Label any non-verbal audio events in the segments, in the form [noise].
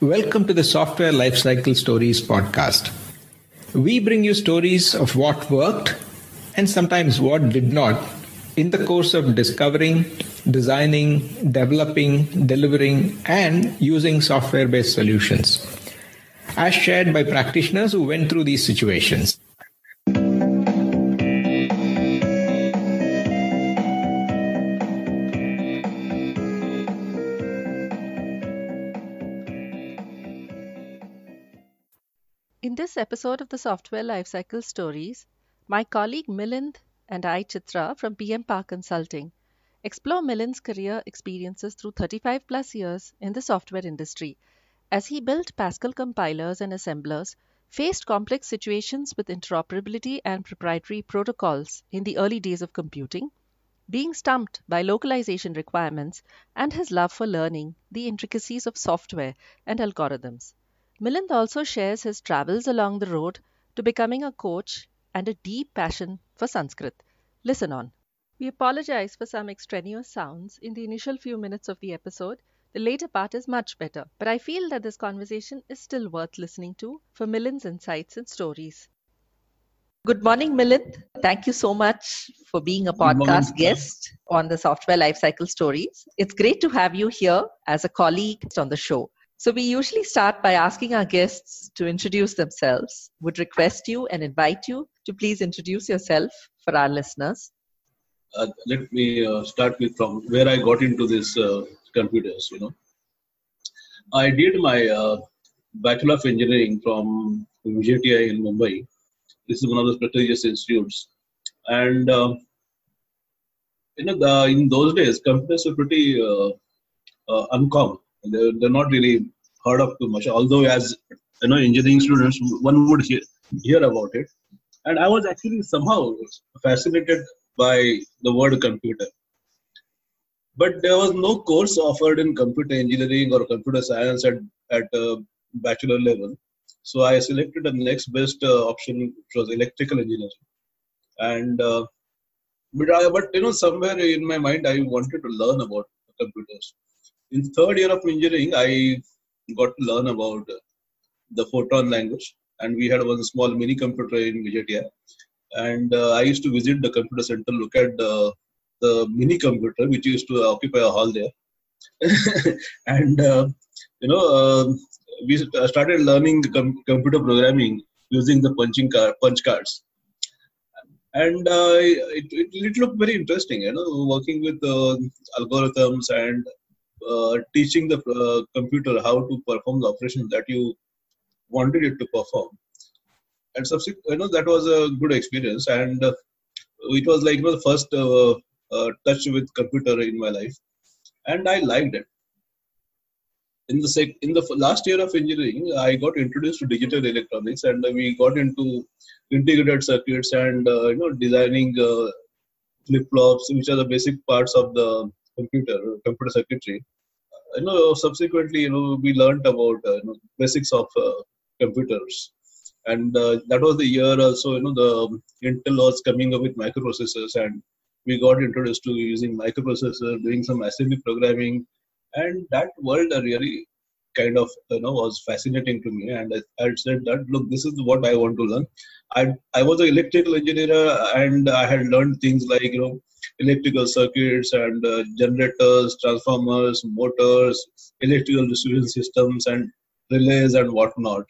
Welcome to the Software Lifecycle Stories podcast. We bring you stories of what worked and sometimes what did not in the course of discovering, designing, developing, delivering, and using software based solutions, as shared by practitioners who went through these situations. In this episode of the Software Lifecycle Stories, my colleague Milind and I, Chitra from PM Power Consulting, explore Milind's career experiences through 35 plus years in the software industry as he built Pascal compilers and assemblers, faced complex situations with interoperability and proprietary protocols in the early days of computing, being stumped by localization requirements, and his love for learning the intricacies of software and algorithms. Milind also shares his travels along the road to becoming a coach and a deep passion for Sanskrit. Listen on. We apologize for some extraneous sounds in the initial few minutes of the episode. The later part is much better, but I feel that this conversation is still worth listening to for Milind's insights and stories. Good morning, Milind. Thank you so much for being a podcast guest on the Software Lifecycle Stories. It's great to have you here as a colleague on the show. So, we usually start by asking our guests to introduce themselves. Would request you and invite you to please introduce yourself for our listeners. Uh, let me uh, start with from where I got into this uh, computers. You know, I did my uh, Bachelor of Engineering from VJTI in Mumbai. This is one of the prestigious institutes, and uh, you know, the, in those days, computers were pretty uh, uncommon they're, they're not really heard of too much. Although as you know, engineering students, one would hear, hear about it. And I was actually somehow fascinated by the word computer. But there was no course offered in computer engineering or computer science at, at uh, bachelor level. So I selected the next best uh, option, which was electrical engineering. And uh, but, I, but you know, somewhere in my mind, I wanted to learn about computers in third year of engineering, I got to learn about the Fortran language, and we had one small mini computer in VJTI. And uh, I used to visit the computer center, look at the, the mini computer, which used to occupy a hall there. [laughs] and uh, you know, uh, we started learning com- computer programming using the punching card, punch cards. And uh, it, it, it, looked very interesting, you know, working with uh, algorithms and uh, teaching the uh, computer how to perform the operation that you wanted it to perform. And subsequent, you know, that was a good experience, and uh, it was like you know, the first uh, uh, touch with computer in my life, and I liked it. In the sec- in the last year of engineering, I got introduced to digital electronics, and we got into integrated circuits and you know designing flip flops, which are the basic parts of the computer, computer circuitry. You know, subsequently, you know, we learned about uh, you know, basics of uh, computers, and uh, that was the year also. You know, the Intel was coming up with microprocessors, and we got introduced to using microprocessor, doing some assembly programming, and that world really kind of you know was fascinating to me and I, I, said that look this is what i want to learn i i was an electrical engineer and i had learned things like you know electrical circuits and uh, generators, transformers, motors, electrical distribution systems, and relays and whatnot.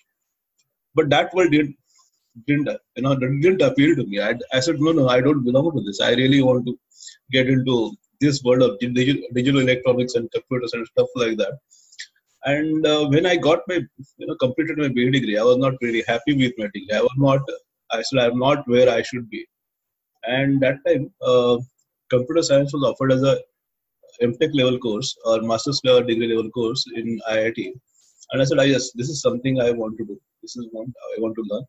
But that world didn't didn't you know didn't appeal to me. I, I said no no I don't belong to this. I really want to get into this world of digital, digital electronics and computers and stuff like that. And uh, when I got my you know completed my BE degree, I was not really happy with my degree. I was not. I said I'm not where I should be. And that time, uh, computer science was offered as a MTech level course or master's level degree level course in IIT. And I said, ah, yes, this is something I want to do. This is what I want to learn.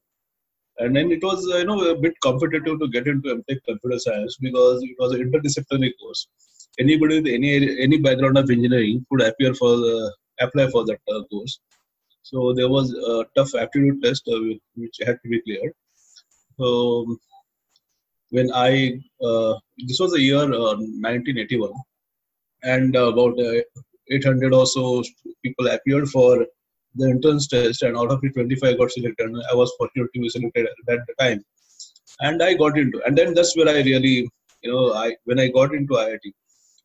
And then it was, you know, a bit competitive to get into MTech computer science because it was an interdisciplinary course. Anybody with any any background of engineering could appear for the, apply for that uh, course. So there was a tough aptitude test uh, which had to be cleared. So when I uh, this was the year uh, 1981, and uh, about 800 or so people appeared for the entrance test, and out of it, 25 got selected. I was fortunate to be selected at that time, and I got into. And then that's where I really, you know, I when I got into IIT,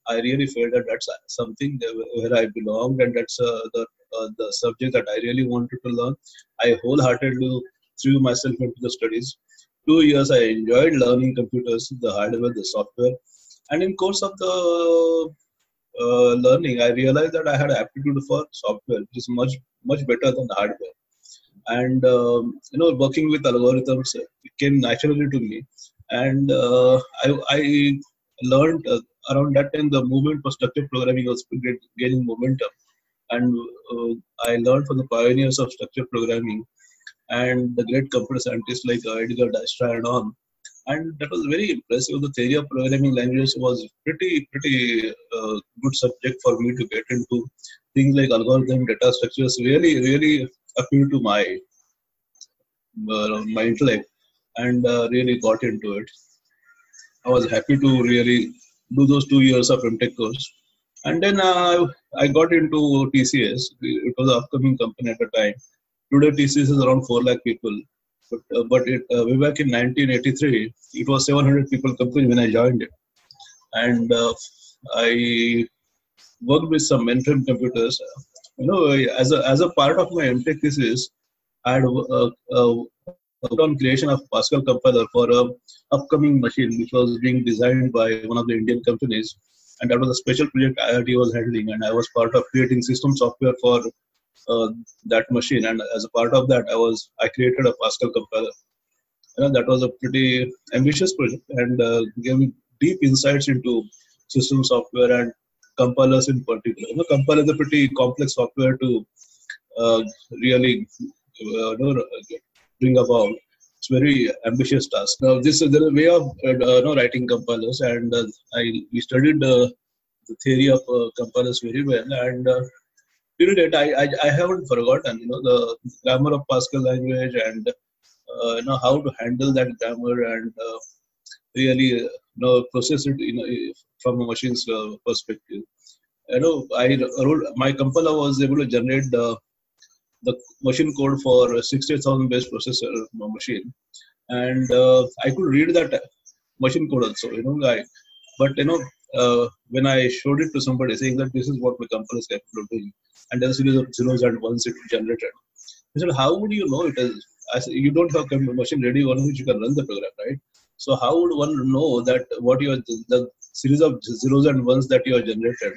I really felt that that's something where I belonged, and that's uh, the uh, the subject that I really wanted to learn. I wholeheartedly threw myself into the studies. Two years, I enjoyed learning computers, the hardware, the software, and in course of the uh, learning, I realized that I had aptitude for software, which is much much better than hardware. And um, you know, working with algorithms came naturally to me, and uh, I, I learned uh, around that time the movement for structured programming was gaining momentum. And uh, i learned from the pioneers of structured programming and the great computer scientists like edgar dijkstra and on and that was very impressive. The theory of programming languages was pretty pretty uh, good subject for me to get into. Things like algorithm data structures really really appealed to my uh, my intellect and uh, really got into it. I was happy to really do those two years of MTech course. And then uh, I got into TCS. It was an upcoming company at the time. Today TCS is around 4 lakh people. But, uh, but it, uh, way back in 1983, it was 700 people company when I joined it. And uh, I worked with some mainframe computers. You know, as a, as a part of my MTech thesis, I had uh, on creation of Pascal compiler for a upcoming machine which was being designed by one of the Indian companies. And that was a special project IIT was handling, and I was part of creating system software for uh, that machine. And as a part of that, I was I created a Pascal compiler. You know, that was a pretty ambitious project and uh, gave me deep insights into system software and compilers in particular. You know, compiler is a pretty complex software to uh, really uh, know, bring about. It's very ambitious task. Now, this is the way of uh, know, writing compilers, and uh, I we studied uh, the theory of uh, compilers very well, and uh, till date I, I, I haven't forgotten you know the grammar of Pascal language and uh, you know how to handle that grammar and uh, really you know process it you know from a machine's perspective. You know I wrote my compiler was able to generate the the machine code for a 60,000 base processor machine, and uh, I could read that machine code also. You know, I, but you know, uh, when I showed it to somebody saying that this is what my compiler is capable of doing, and then series of zeros and ones it generated. I said, how would you know it is? I said, you don't have a machine ready on which you can run the program, right? So how would one know that what you are, the series of zeros and ones that you have generated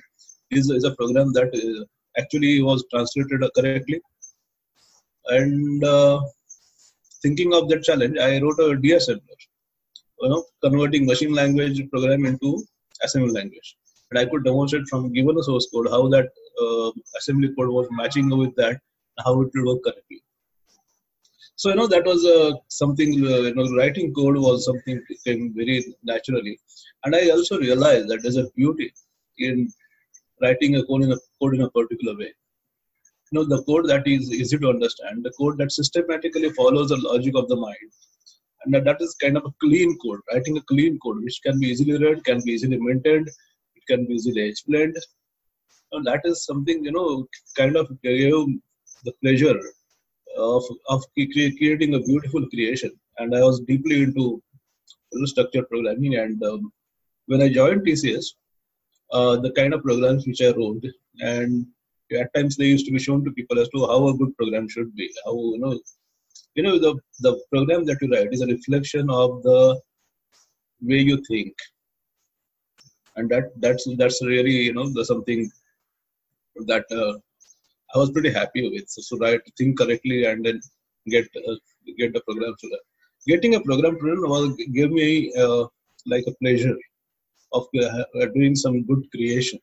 is, is a program that uh, actually was translated correctly and uh, thinking of that challenge, I wrote a deassembler, you know, converting machine language program into assembly language. And I could demonstrate from given a source code how that uh, assembly code was matching with that, how it will work correctly. So you know that was uh, something. Uh, you know, writing code was something came very naturally, and I also realized that there's a beauty in writing a code in a code in a particular way you know the code that is easy to understand the code that systematically follows the logic of the mind. And that, is kind of a clean code writing a clean code which can be easily read can be easily maintained it can be easily explained. And that is something you know kind of gave the pleasure of of creating a beautiful creation. And i was deeply into structured programming and um, when i joined tcs uh, the kind of programs which i wrote and at times they used to be shown to people as to how a good program should be how you know you know the the program that you write is a reflection of the way you think and that that's that's really you know the something that uh, I was pretty happy with. So, so right, think correctly and then get uh, get the program to that. Getting a program to run was gave me uh, like a pleasure of uh, doing some good creation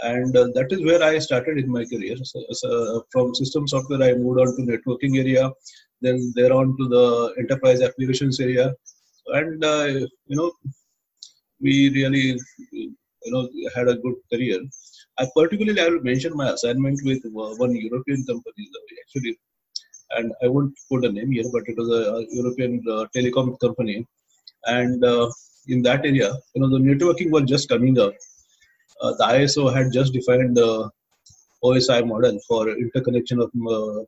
and uh, that is where I started in my career. So, so from system software, I moved on to networking area, then there on to the enterprise applications area, and uh, you know, we really you know had a good career. I particularly I will mention my assignment with one European company actually, and I won't put a name here, but it was a European uh, telecom company, and uh, in that area, you know, the networking was just coming up uh, the ISO had just defined the OSI model for interconnection of uh,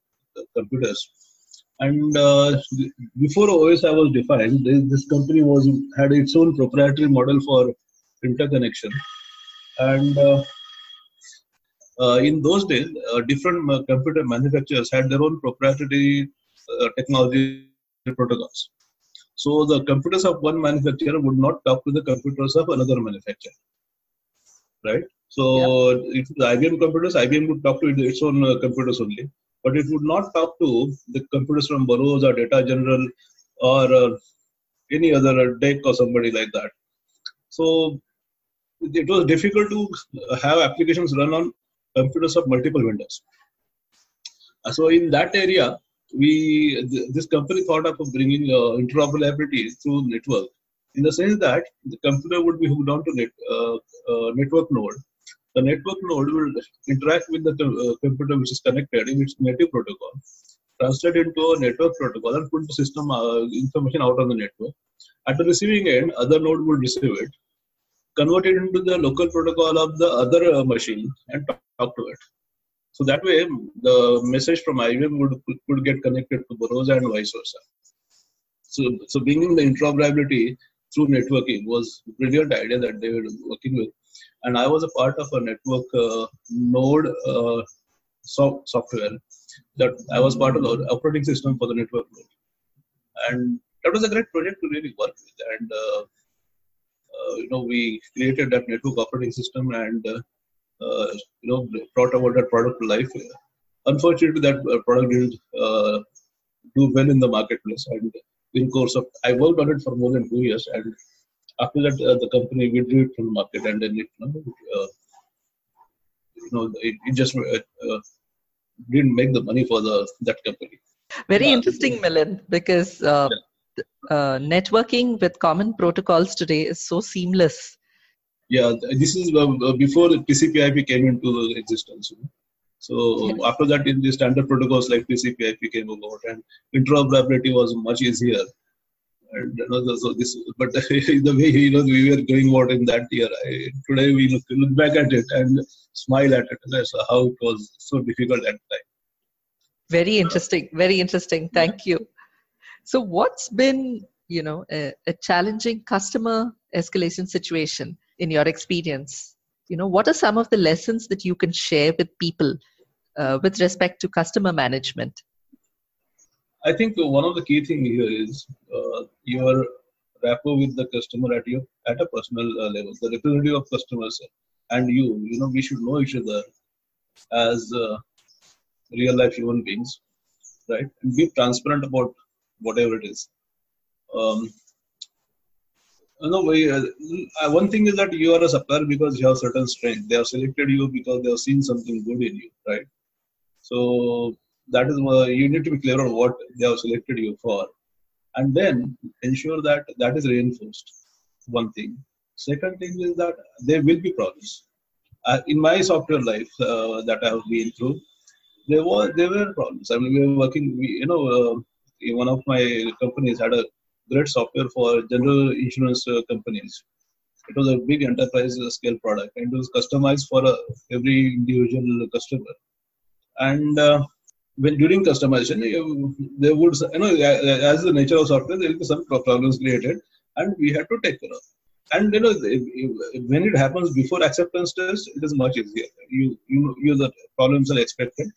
computers. And uh, before OSI was defined, this, this company was had its own proprietary model for interconnection. And uh, in those days, different computer manufacturers had their own proprietary technology protocols. So the computers of one manufacturer would not talk to the computers of another manufacturer, right? So if the IBM computers, IBM would talk to its own computers only, but it would not talk to the computers from Burroughs or Data General or uh, any other DEC or somebody like that. So it was difficult to have applications run on computers of multiple vendors. Uh, so in that area, we th this company thought of bringing uh, interoperability through network in the sense that the computer would be hooked on to net, uh, uh, network node. The network node will interact with the uh, computer which is connected in its native protocol, translate into a network protocol and put the system uh, information out on the network. At the receiving end, other node will receive it, convert it into the local protocol of the other uh, machine and talk to it. So that way, the message from IBM would could get connected to Burroughs and vice versa. So, so bringing the interoperability through networking was brilliant idea that they were working with. And I was a part of a network uh, node uh, so- software that I was part of the operating system for the network node. And that was a great project to really work with. And, uh, uh you know, we created that network operating system and uh, uh, you know brought about that product to life. Unfortunately, that product didn't do well in the marketplace. And in course of, I worked on it for more than two years, and after that, the company withdrew it from the market, and then it, you know, you know it, it just didn't make the money for the that company. Very interesting, Milind, because uh, yeah. uh, networking with common protocols today is so seamless yeah this is uh, uh before tcp/ip came into existence you know? So yes. after that in the standard protocols like tcp/ip came about and interoperability was much easier. And you know, so this but [laughs] the way you know we were going about in that year I, today we look, look back at it and smile at it that's how it was so difficult at the time. Very interesting very interesting. Thank you. So what's been you know a, a challenging customer escalation situation in your experience you know what are some of the lessons that you can share with people uh, with respect to customer management? I think one of the key thing here is uh, your rapport with the customer at your at a personal uh, level the representative of customers and you you know we should know each other as uh, real life human beings right? And be transparent about whatever it is. Um, no, we, uh, one thing is that you are a supplier because you have certain strength. They have selected you because they have seen something good in you, right? So that is uh, you need to be clear on what they have selected you for, and then ensure that that is reinforced. One thing. Second thing is that there will be problems. Uh, in my software life uh, that I have been through, there was there were problems. I mean, we were working. We, you know, uh, one of my companies had a great software for general insurance uh, companies. It was a big enterprise scale product and it was customized for uh, every individual customer. And uh, when during customization, you, there would, you know, as the nature of software, there will be some problems created and we had to take care of. And you know, when it happens before acceptance test, it is much easier. You you you the problems are expected,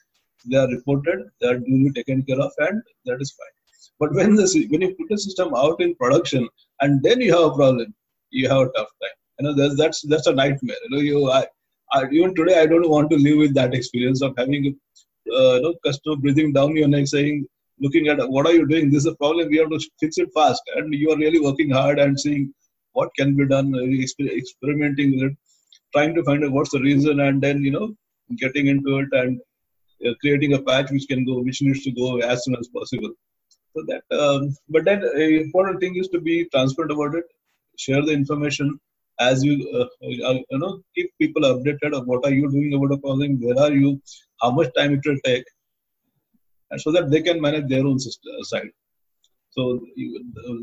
they are reported, they are duly taken care of, and that is fine. But when when you put a system out in production and then you have a problem, you have a tough time. You know that's that's that's a nightmare. You know you I, I, even today I don't want to live with that experience of having uh, you know customer breathing down your neck saying looking at what are you doing this is a problem we have to fix it fast and you are really working hard and seeing what can be done experimenting with it trying to find out what's the reason and then you know getting into it and uh, creating a patch which can go which needs to go as soon as possible so that, um, but then a important thing is to be transparent about it, share the information as you, uh, uh, you know, keep people updated of what are you doing about a problem, where are you, how much time it will take, and so that they can manage their own uh, side. So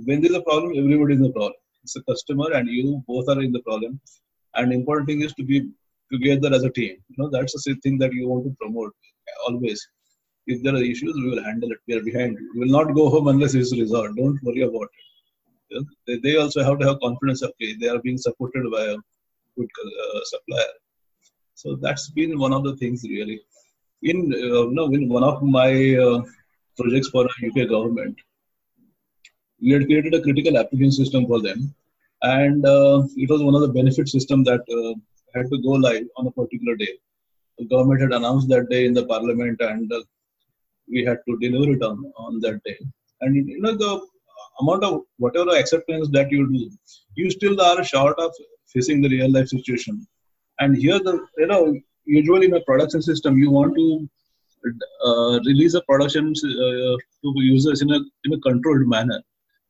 when there's a problem, everybody is in the problem. It's a customer and you both are in the problem. And important thing is to be together as a team. You know, that's the thing that you want to promote always. If there are issues, we will handle it. We are behind. We will not go home unless it's resolved. Don't worry about it. You they, also have to have confidence. Okay, they are being supported by a good uh, supplier. So that's been one of the things really. In uh, no, in one of my uh, projects for a UK government, we had created a critical application system for them, and uh, it was one of the benefit system that uh, had to go live on a particular day. The government had announced that day in the parliament, and uh, we had to deliver it on, on that day. And you know the amount of whatever acceptance that you do, you still are short of facing the real life situation. And here, the you know usually in a production system, you want to uh, release a production uh, to users in a in a controlled manner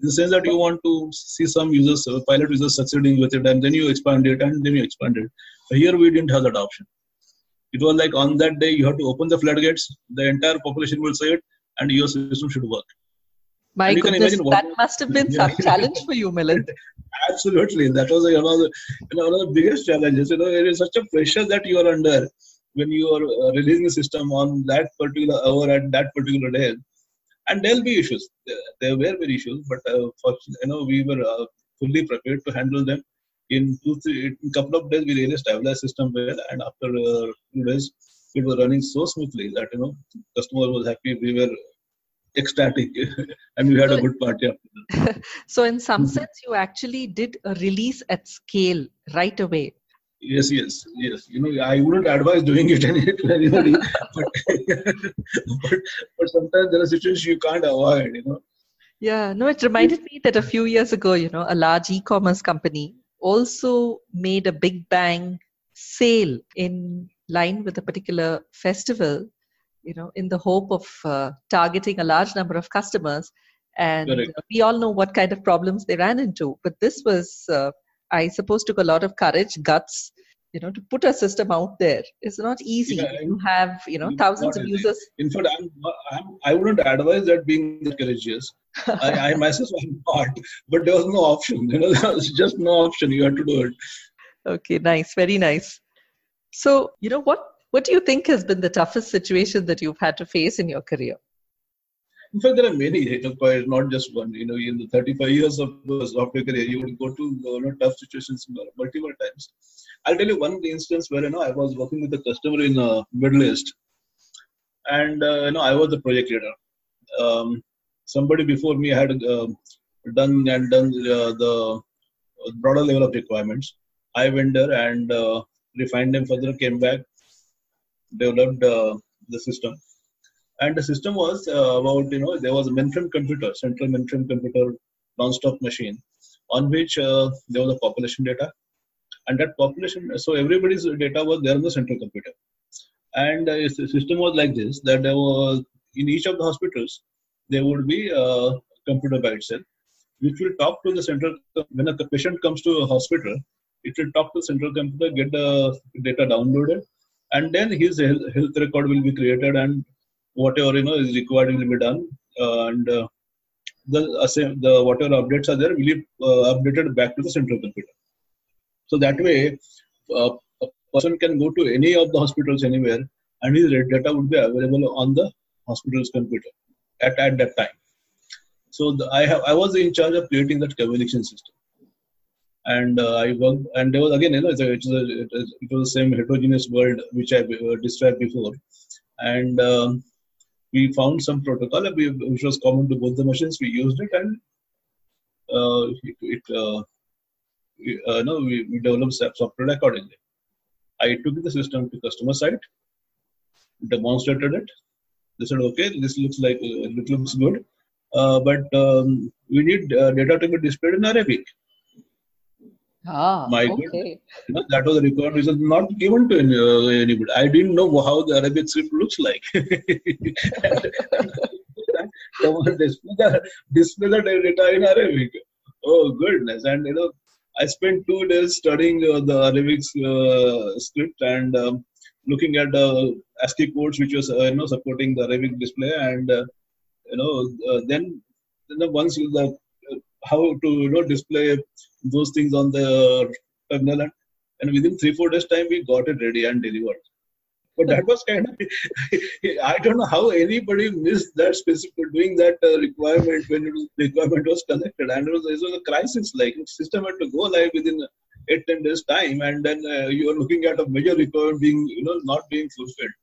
in the sense that you want to see some users, uh, pilot users succeeding with it, and then you expand it, and then you expand it. But here we didn't have that option. It was like on that day you have to open the floodgates, the entire population will see it, and your system should work. My goodness, that must have been some challenge for you, Milind. [laughs] Absolutely, that was one of the you know, one of the biggest challenges. You know, it is such a pressure that you are under when you are uh, releasing a system on that particular hour at that particular day and there'll be issues. There were issues, but uh, for, you know we were uh, fully prepared to handle them. In two, three, in couple of days, we really stabilized system well, and after uh, two days, it was running so smoothly that you know customer was happy. We were ecstatic, [laughs] and we had a good party. [laughs] so, in some sense, you actually did a release at scale right away. Yes yes yes. You know i wouldn't advise doing it [laughs] to anybody. But, but but sometimes there are situations you can't avoid you know. Yeah no it reminded me that a few years ago you know a large e-commerce company also made a big bang sale in line with a particular festival you know in the hope of uh, targeting a large number of customers and Correct. we all know what kind of problems they ran into but this was uh, I suppose took a lot of courage, guts, you know, to put a system out there. It's not easy. Yeah, you have, you know, thousands of users. In fact, I'm, I'm, I wouldn't advise that being courageous. I, I [laughs] myself am not, but there was no option. You [laughs] know, there was just no option. You had to do it. Okay, nice, very nice. So, you know, what what do you think has been the toughest situation that you've had to face in your career? In fact, there are many, not just one. You know, in the 35 years of software career, you would go to you know, tough situations multiple times. I'll tell you one instance where you know I was working with a customer in uh, Middle East, and uh, you know I was the project leader. Um, somebody before me had uh, done and done uh, the broader level of requirements. I went there and uh, refined them further, came back, developed uh, the system and the system was uh, about you know there was a mainframe computer central mainframe computer non-stop machine on which uh, there was a population data. And that population so everybody's data was there on the central computer. And uh, the system was like this that there was in each of the hospitals there would be a computer by itself which will talk to the central when a patient comes to a hospital it will talk to the central computer get the data downloaded and then his health record will be created and whatever you know is required will be done, uh, and uh, the uh, the whatever updates are there will be updated back to the central computer. So that way, a person can go to any of the hospitals anywhere, and his data would be available on the hospital's computer at, at that time. So the, I have I was in charge of creating that communication system and uh, I worked, and there was again, you know, it's a, it's a, it was the same heterogeneous world which I described before, and um, we found some protocol which was common to both the machines. We used it and uh, it, it uh, we, uh, no, we, we developed software accordingly. I took the system to customer site, demonstrated it. They said, okay, this looks like uh, it looks good, uh, but um, we need uh, data to be displayed in Arabic. Ah, My okay. You know, that was a required result not given to any, uh, anybody. I didn't know how the Arabic script looks like. [laughs] display, the, display the data in Arabic. Oh goodness! And you know, I spent two days studying uh, the Arabic uh, script and um, looking at the ASCII codes, which was uh, you know supporting the Arabic display, and uh, you know, uh, then then once you the how to you know display those things on the terminal and and within three four days time we got it ready and delivered. But that was kind of [laughs] i don't know how anybody missed that specific doing that uh, requirement when it was, the requirement was connected and it was, it was a crisis like system had to go live within eight ten days time and then uh, you are looking at a major requirement being you know not being fulfilled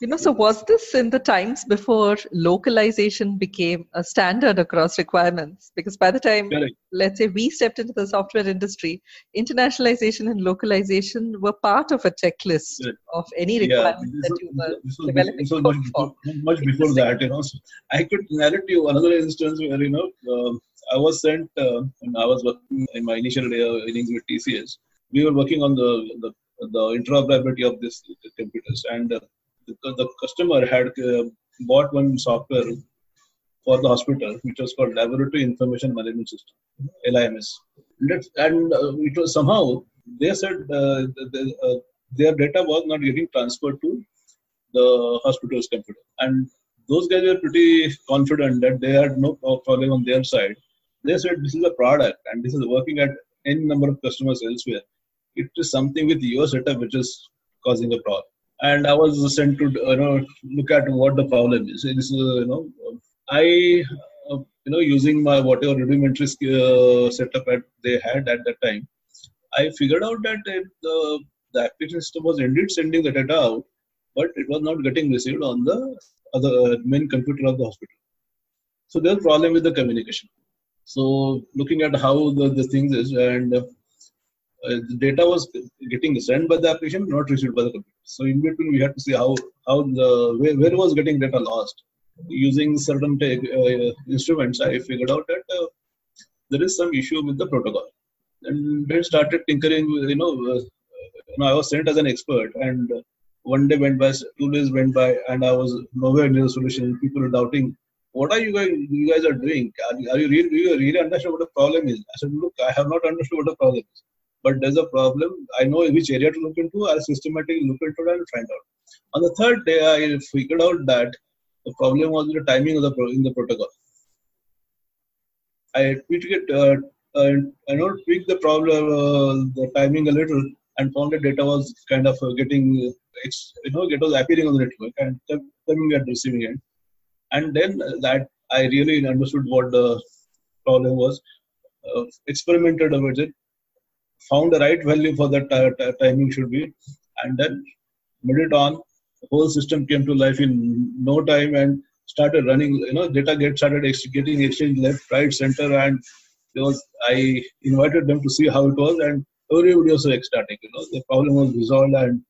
you know, so was this in the times before localization became a standard across requirements? Because by the time, Correct. let's say, we stepped into the software industry, internationalization and localization were part of a checklist Correct. of any yeah requirement this that you were this was, developing this was much, for. much before that you know so i could narrate you another instance where you know um i was sent uh, i was working in my initial uh, innings with tcs we were working on the the, the interoperability of this computers and uh, the, customer had uh, bought one software for the hospital which was called laboratory information management system lims and uh, it was somehow they said uh, the, uh, their data was not getting transferred to the hospital's computer. And those guys were pretty confident that they had no problem on their side. They said this is a product and this is working at any number of customers elsewhere. It is something with your setup which is causing a problem. And I was sent to you know look at what the problem is. This is you know I uh, you know using my whatever rudimentary uh, setup that they had at that time. I figured out that the the application system was indeed sending the data out, but it was not getting received on the other main computer of the hospital. So there's a problem with the communication. So looking at how the, the things is and uh, uh, the data was getting sent by the application, not received by the computer. So in between, we had to see how how the where, where was getting data lost. Using certain tech, uh, instruments, I figured out that uh, there is some issue with the protocol, and then started tinkering. with, You know, uh, you know, I was sent as an expert, and one day went by, two days went by, and I was nowhere near the solution. People were doubting, what are you guys, you guys are doing? Are, are you really, do you really understand what the problem is? I said, look, I have not understood what the problem is, but there's a problem. I know which area to look into. I'll systematically look into it and find out. On the third day, I figured out that the problem was the timing of the pro- in the protocol. I tweaked it, uh, uh, I know tweaked the problem, uh, the timing a little, and found that data was kind of uh, getting, uh, you know, it was appearing on the network and coming at receiving end. And then uh, that I really understood what the problem was, experimented with it, found the right value for that ti- ti- timing should be, and then made it on. The whole system came to life in no time and started running. You know, data get started getting exchanged left, right, center, and there was I invited them to see how it was, and everybody was so ecstatic. You know, the problem was resolved, and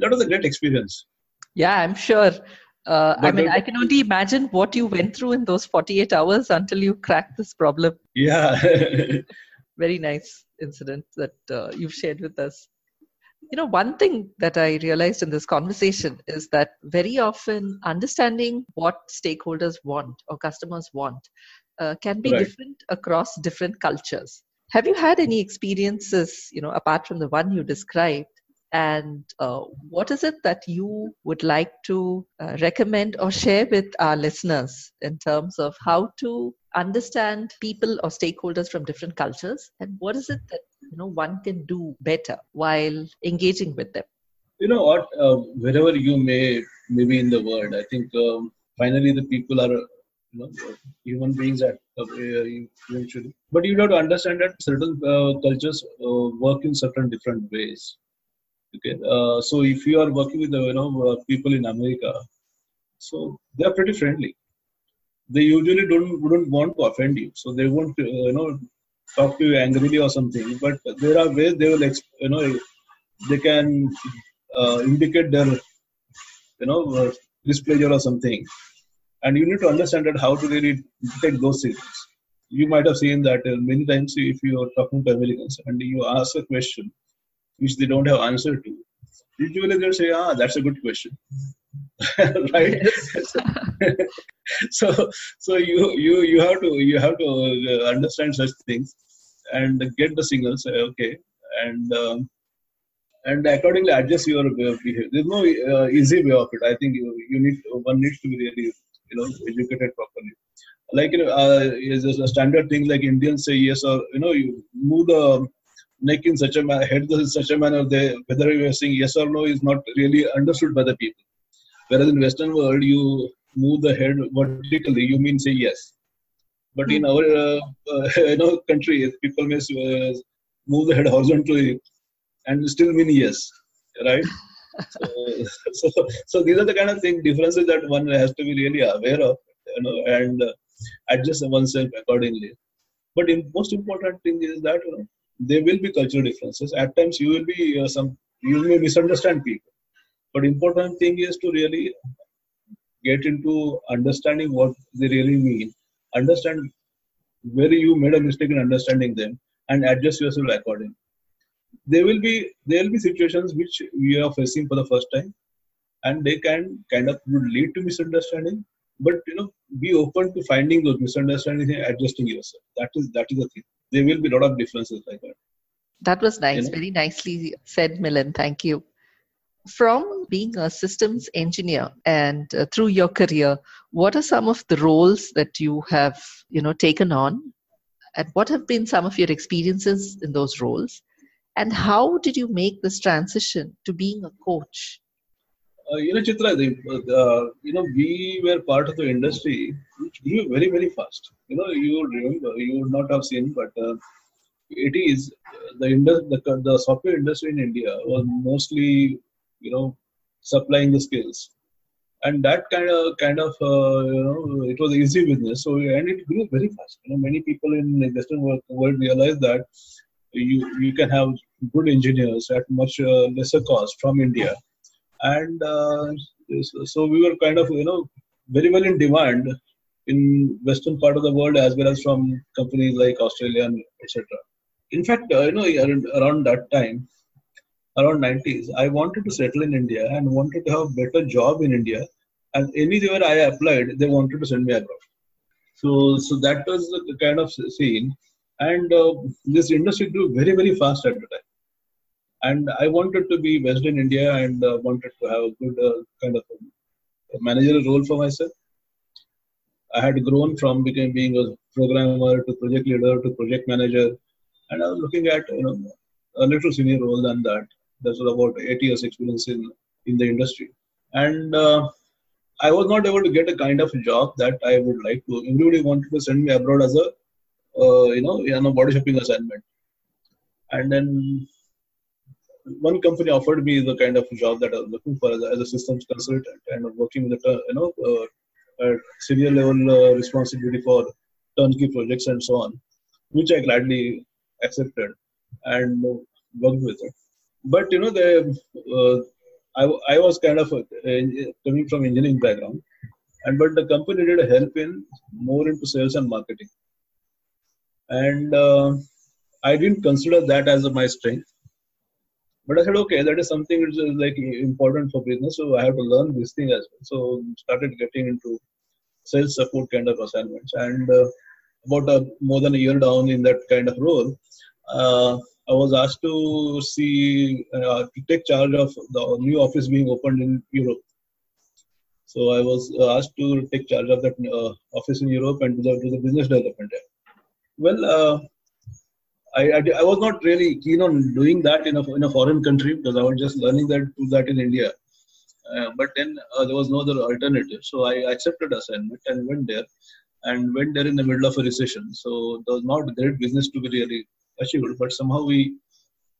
that was a great experience. Yeah, I'm sure. Uh, I mean, I can only imagine what you went through in those 48 hours until you cracked this problem. Yeah. [laughs] Very nice incident that uh, you've shared with us. You know, one thing that I realized in this conversation is that very often understanding what stakeholders want or customers want uh, can be Right. different across different cultures. Have you had any experiences, you know, apart from the one you described? And uh, what is it that you would like to uh, recommend or share with our listeners in terms of how to understand people or stakeholders from different cultures? And what is it that you know one can do better while engaging with them? you know what? Uh, wherever you may may be in the world, I think um, finally the people are you know human beings at uh, eventually. But you have to understand that certain uh, cultures uh, work in certain different ways. Okay, uh, so if you are working with you know uh, people in America, so they are pretty friendly. They usually don't wouldn't want to offend you, so they won't uh, you know talk to you angrily or something. But there are ways they will you know they can indicate their you know displeasure or something and you need to understand that how to really take those signals you might have seen that many times if you are talking to americans and you ask a question which they don't have answer to usually they'll say ah that's a good question [laughs] right [laughs] so so you you you have to you have to uh, understand such things and get the signals uh, okay and um, and accordingly adjust your of behavior. There's no uh, easy way of it. I think you, you need one needs to be really you know educated properly. Like you know, uh, is a standard thing like Indians say yes or you know you move the neck in such a manner, head in such a manner, whether you are saying yes or no is not really understood by the people. Whereas in Western world, you move the head vertically, you mean say yes. But in our uh, uh, [laughs] country, people may uh, move the head horizontally and still mean yes, right? so, [laughs] so, so these are the kind of thing differences that one has to be really aware of, you know, and uh, adjust oneself accordingly. But the most important thing is that you know, there will be cultural differences. At times, you will be uh, some you may misunderstand people. But important thing is to really get into understanding what they really mean, understand where you made a mistake in understanding them, and adjust yourself accordingly. There will be there will be situations which we are facing for the first time, and they can kind of lead to misunderstanding. But you know, be open to finding those misunderstandings and adjusting yourself. That is that is the thing. There will be a lot of differences like that. That was nice. You know? Very nicely said, Milind. Thank you from being a systems engineer and uh, through your career what are some of the roles that you have you know taken on and what have been some of your experiences in those roles and how did you make this transition to being a coach uh, you know chitra the, uh, you know we were part of the industry which grew very very fast. You know you remember you would not have seen but uh, it is the, the the software industry in india was mostly you know supplying the skills. And that kind of kind of uh, you know it was easy business. So and it grew very fast. You know many people in the western world realized that you you can have good engineers at much uh, lesser cost from india and uh, so we were kind of you know very well in demand in western part of the world as well as from companies like australia etc in fact uh, you know around that time around 90s, I wanted to settle in India and wanted to have a better job in India. And anywhere I applied, they wanted to send me abroad. So, so that was the kind of scene. And uh, this industry grew very, very fast at the time. And I wanted to be based in India and uh, wanted to have a good uh, kind of managerial role for myself. I had grown from becoming being a programmer to project leader to project manager, and I was looking at you know a little senior role than that. That was about eight years experience in in the industry, and uh, I was not able to get a kind of job that I would like to. Everybody wanted to send me abroad as a uh, you know in a body shopping assignment, and then one company offered me the kind of job that I was looking for as a, as a systems consultant and working with a you know uh, senior level uh, responsibility for turnkey projects and so on, which I gladly accepted and worked with it. But you know uh, I, I was kind of uh, coming from engineering background and but the company did help in more into sales and marketing. And uh, i didn't consider that as my strength but i said okay that is something which is like important for business so i have to learn this thing as well so started getting into sales support kind of assignments and uh, about a, more than a year down in that kind of role uh, I was asked to see uh, to take charge of the new office being opened in Europe. So I was uh, asked to take charge of that uh, office in Europe and do the, do the business development there. Well, uh, I, I, I, was not really keen on doing that in a, in a foreign country because I was just learning that do that in India. Uh, but then uh, there was no other alternative, so I accepted assignment and went there, and went there in the middle of a recession. So there was not great business to be really achieved, but somehow we,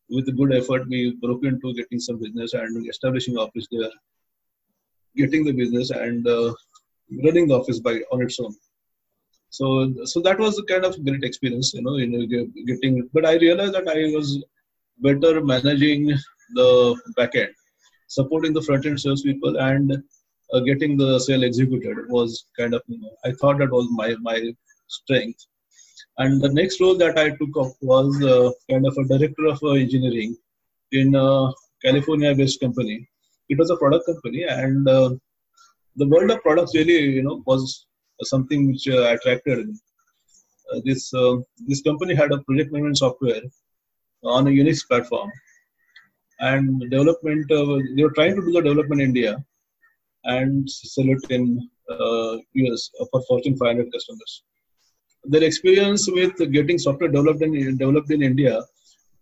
with good effort, we broke into getting some business and establishing office there, getting the business and uh, running the office by on its own. So, so that was a kind of great experience, you know, know, getting. But I realized that I was better managing the back end, supporting the front end sales people and uh, getting the sale executed was kind of. You know, I thought that was my my strength and the next role that I took up was uh, kind of a director of uh, engineering in a California-based company. It was a product company, and uh, the world of products really, you know, was something which uh, attracted me. Uh, this uh, this company had a project management software on a Unix platform, and development. they were trying to do the development in India and sell it in US for Fortune 500 customers their experience with getting software developed in developed in India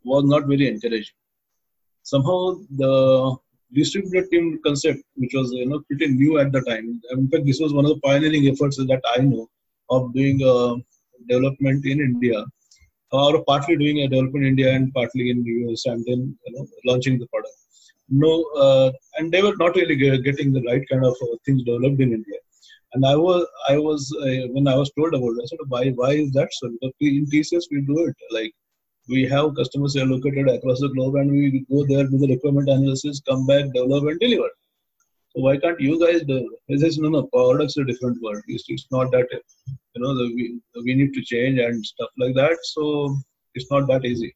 was not very encouraging. Somehow the distributed team concept, which was you know pretty new at the time. In fact, this was one of the pioneering efforts that I know of doing uh, development in India, or partly doing a development in India and partly in the US, and then you know launching the product. No, uh, and they were not really getting the right kind of uh, things developed in India. And I was, I was uh, when I was told about it, I said, why, why is that so? Because in TCS we do it like we have customers located across the globe and we go there, do the requirement analysis, come back, develop and deliver. So why can't you guys do it? Says, no, no, products are different world. It's, it's not that, you know, the, we, we need to change and stuff like that. So it's not that easy.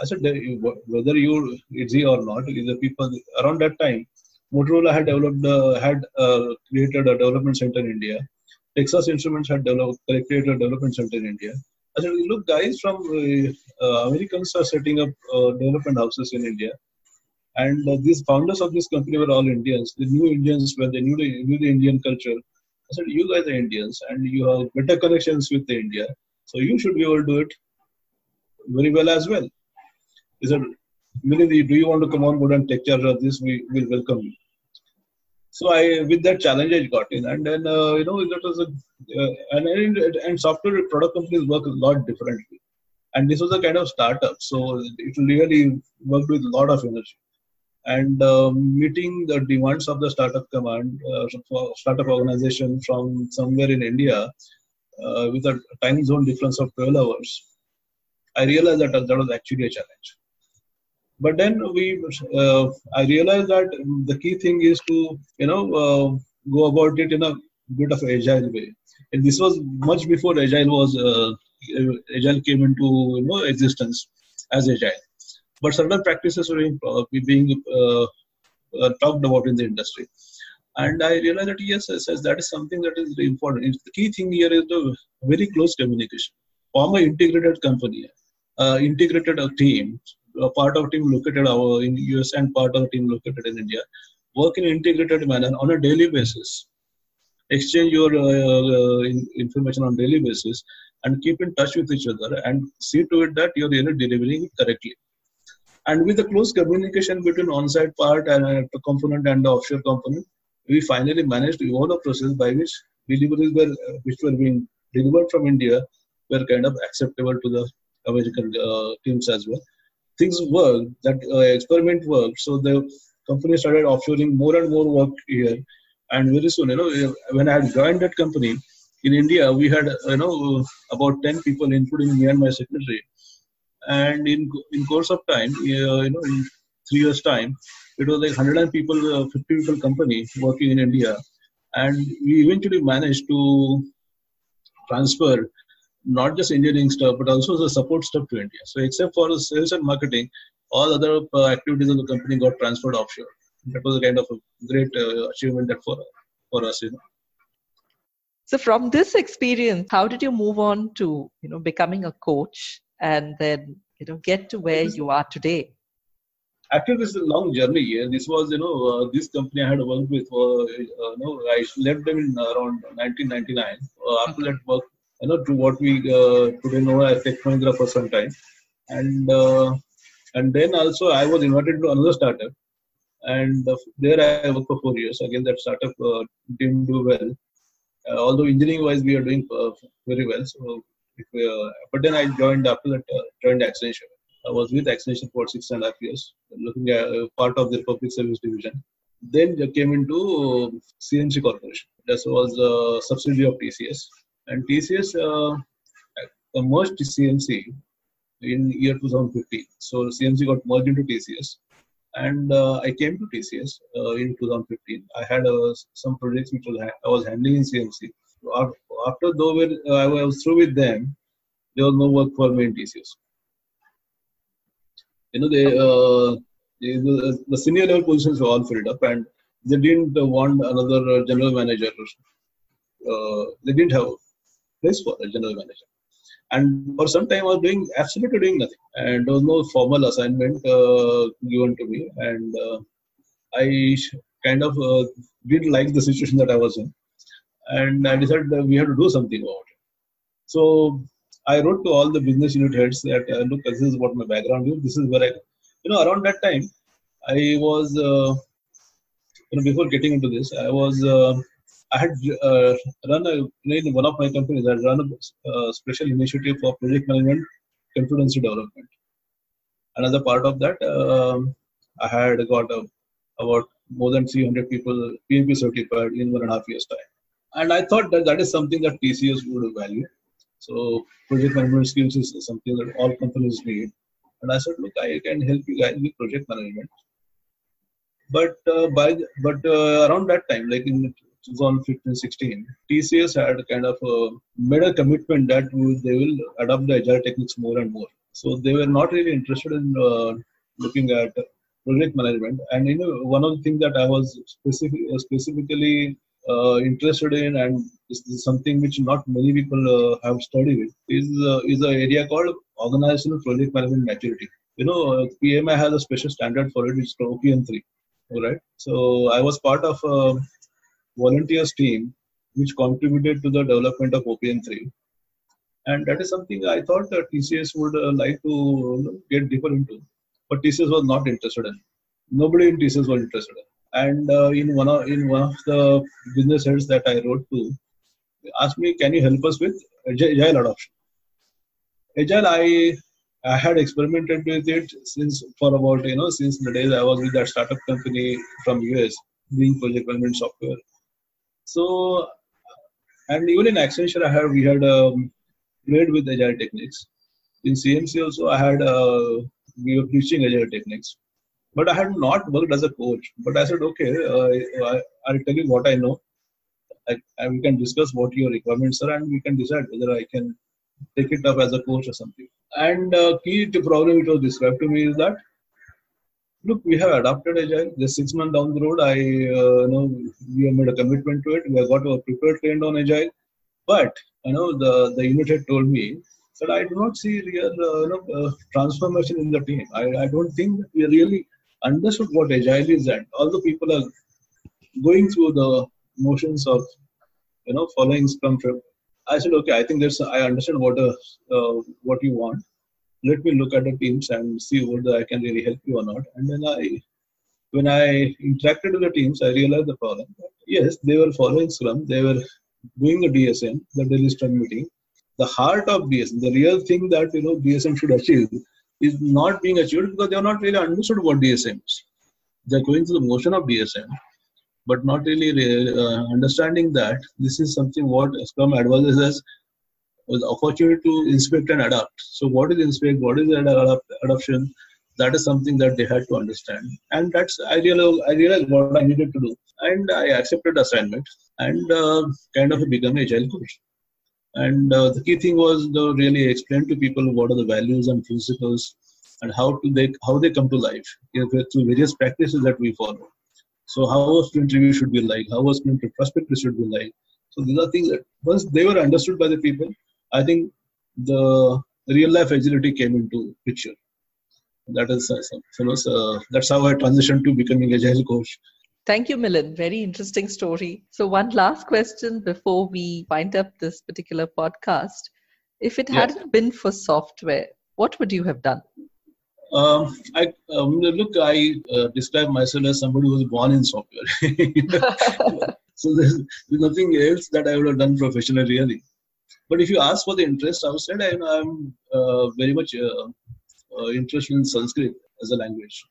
I said, whether you easy or not, the people around that time, Motorola had developed, uh, had uh, created a development center in India. Texas Instruments had developed, created a development center in India. I said, look, guys from uh, Americans are setting up uh, development houses in India. And uh, these founders of this company were all Indians. The new Indians when they knew the, knew the Indian culture. I said, you guys are Indians and you have better connections with the India. So you should be able to do it very well as well. He said, Milind, do you want to come on board and take charge of this? We will welcome you. So I, with that challenge, I got in, and then uh, you know that was a, uh, and, and software product companies work a lot differently, and this was a kind of startup, so it really worked with a lot of energy, and uh, meeting the demands of the startup command, uh, startup organization from somewhere in India, uh, with a time zone difference of 12 hours, I realized that that was actually a challenge but then we uh, i realized that the key thing is to you know uh, go about it in a bit of agile way. And this was much before agile was uh, agile came into you know existence as agile. But certain practices were being, uh, being uh, uh, talked about in the industry. And i realized that yes, that is something that is very important. It's the key thing here is the very close communication. Form an integrated company integrated team a part of team located our in US and part of the team located in India work in integrated manner on a daily basis. Exchange your uh, uh, information on daily basis and keep in touch with each other and see to it that you're really delivering it correctly. And with the close communication between on-site part and uh, component and the offshore component, we finally managed to evolve a process by which deliveries were uh, which were being delivered from India were kind of acceptable to the American uh, teams as well things worked, that uh, experiment worked. So the company started offshoring more and more work here. And very soon, you know, when I had joined that company in India, we had, you know, about 10 people, including me and my secretary. And in in course of time, uh, you know, in three years' time, it was like 100 people, uh, 50 people company working in India. And we eventually managed to transfer not just engineering stuff, but also the support stuff to India. So except for sales and marketing, all other uh, activities of the company got transferred offshore. That was a kind of a great uh, achievement that for for us, you know. So from this experience, how did you move on to you know becoming a coach and then you know get to where you are today? Actually, this is a long journey. Yeah. This was, you know, uh, this company I had worked with. Uh, uh, you know, I left them in around 1999. Uh, after that work, you know to what we uh, today know as Tech Mahindra for some time, and uh, and then also I was invited to another startup, and uh, there I worked for four years. Again, that startup uh, didn't do well, uh, although engineering wise we are doing uh, very well. So, if, but then I joined after that joined Accenture. I was with Accenture for six and a half years, looking at part of the public service division. Then I came into CMC Corporation. That was a subsidiary of TCS and TCS uh, merged CMC in year 2015. So CMC got merged into TCS, and uh, I came to TCS uh, in 2015. I had uh, some projects which was I was handling in CMC. After though uh, I was through with them, there was no work for me in TCS. You know, they, uh, they the, the, senior level positions were all filled up, and they didn't want another general manager. they didn't have place for a general manager. And for some time, I was doing absolutely doing nothing, and there was no formal assignment uh, given to me, and uh, I kind of uh, didn't like the situation that I was in, and I decided we had to do something about it. So I wrote to all the business unit heads that uh, look, this is what my background is. This is where I, you know, around that time, I was, uh, you know, before getting into this, I was, uh, I had uh, run a, in one of my companies. I had run a uh, special initiative for project management, consultancy development. Another part of that, um, I had got about more than 300 people PMP certified in one and a half years time. And I thought that that is something that TCS would value. So project management skills is something that all companies need. And I said, look, I can help you guys with project management. But uh, by but uh, around that time, like in 2015-16, TCS had kind of uh, made a commitment that they will adopt the agile techniques more and more. So they were not really interested in uh, looking at project management. And you know, one of the things that I was specific, specifically uh, interested in, and this is something which not many people uh, have studied, is uh, is an area called organizational project management maturity. You know, uh, PMI has a special standard for it, it's called OPM3. All right. So I was part of volunteers team which contributed to the development of OPM3. And that is something I thought that TCS would uh, like to get deeper into but TCS was not interested in. Nobody in TCS was interested in. And uh, in one of in one of the business heads that I wrote to, asked me, "Can you help us with agile adoption?" Agile, I I had experimented with it since for about you know since the days I was with that startup company from US doing project management software. So, and even in Accenture, I had we had um, played with agile techniques. In CMC also, I had uh, we were teaching agile techniques. But i had not worked as a coach. But i said okay uh, I, will tell you what i know. I, I, we can discuss what your requirements are and we can decide whether i can take it up as a coach or something. And uh, key problem it was described to me is that look we have adopted agile just six months down the road i uh, you know we have made a commitment to it we have got a prepared trained on agile but you know the the unit had told me that I do not see real uh, you know, uh, transformation in the team. I, I don't think that we really understood what agile is and all the people are going through the motions of you know following Scrum. I said, okay, I think there's I understand what uh, uh, what you want. Let me look at the teams and see whether I can really help you or not. And then I, when I interacted with the teams, I realized the problem. Yes, they were following Scrum. They were doing the DSM, the daily Scrum meeting, the heart of DSM, the real thing that you know DSM should achieve, is not being achieved because they are not really understood what DSM is. They're going through the motion of DSM, but not really uh, understanding that this is something what Scrum advises us with opportunity to inspect and adapt. So what is inspect? What is adoption? That is something that they had to understand, and that's I realized I realized what I needed to do, and I accepted assignment and uh, kind of become a agile coach. And uh, the key thing was to really explain to people what are the values and principles and how they how they come to life through various practices that we follow. So how a sprint review should be like, how a sprint retrospective should be like. So these are things that once they were understood by the people, I think the real life agility came into picture. That is, uh, you know, so that's how I transitioned to becoming a agile coach Thank you, Milind. Very interesting story. So, one last question before we wind up this particular podcast. If it yes. hadn't been for software, what would you have done? Um, I um, look. I uh, describe myself as somebody who was born in software. [laughs] [laughs] so there's, there's, nothing else that I would have done professionally, really. But if you ask for the interest, I would say I, am uh, very much uh, uh, interested in Sanskrit as a language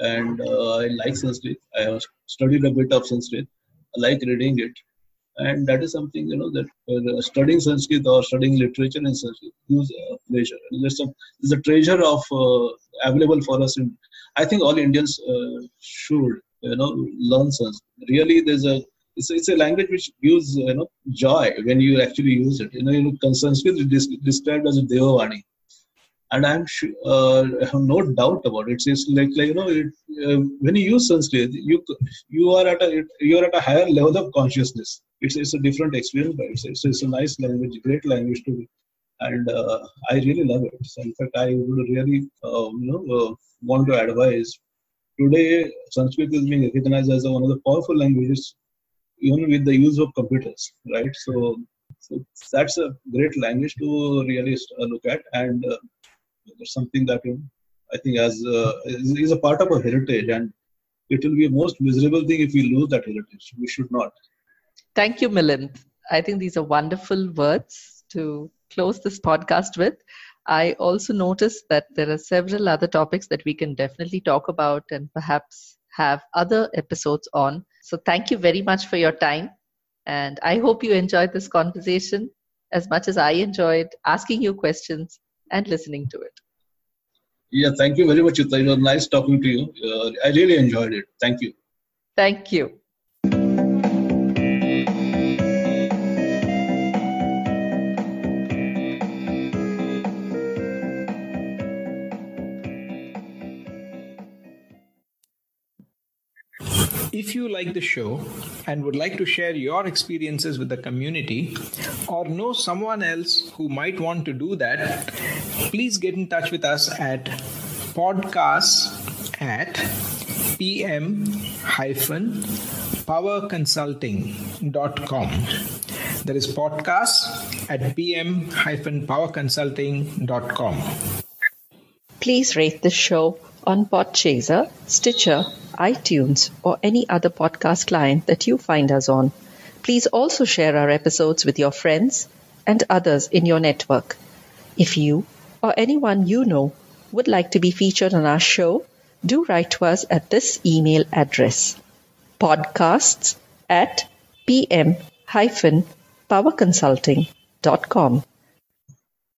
and uh, I like Sanskrit. I have studied a bit of Sanskrit. I like reading it, and that is something you know that uh, studying Sanskrit or studying literature in Sanskrit gives uh, pleasure. And there's a there's a treasure of available for us. In, I think all Indians should you know learn Sanskrit. Really, there's a it's, it's a language which gives you know joy when you actually use it. You know, you know Sanskrit is described as Devavani and I'm sure, uh, have no doubt about it. It's like, like you know, it, uh, when you use Sanskrit, you you are at a you are at a higher level of consciousness. It's it's a different experience, but it's, it's, it's a nice language, great language to be, and uh, I really love it. So in fact, I would really uh, you know uh, want to advise. Today, Sanskrit is being recognized as one of the powerful languages, even with the use of computers, right? So So that's a great language to really uh, look at, and uh, something that you I think as uh, is, is a part of our heritage, and it will be a most miserable thing if we lose that heritage. We should not. Thank you, Milind. I think these are wonderful words to close this podcast with. I also noticed that there are several other topics that we can definitely talk about and perhaps have other episodes on. So, thank you very much for your time. And I hope you enjoyed this conversation as much as I enjoyed asking you questions and listening to it. Yeah, thank you very much, It was nice talking to you. Uh, I really enjoyed it. Thank you. Thank you. If you like the show and would like to share your experiences with the community or know someone else who might want to do that, please get in touch with us at podcasts at pm hyphen powerconsulting.com. That is podcast at pm hyphen powerconsulting.com. Please rate the show on Podchaser, Stitcher, iTunes, or any other podcast client that you find us on. Please also share our episodes with your friends and others in your network. If you or anyone you know would like to be featured on our show, do write to us at this email address podcasts at pm-powerconsulting.com.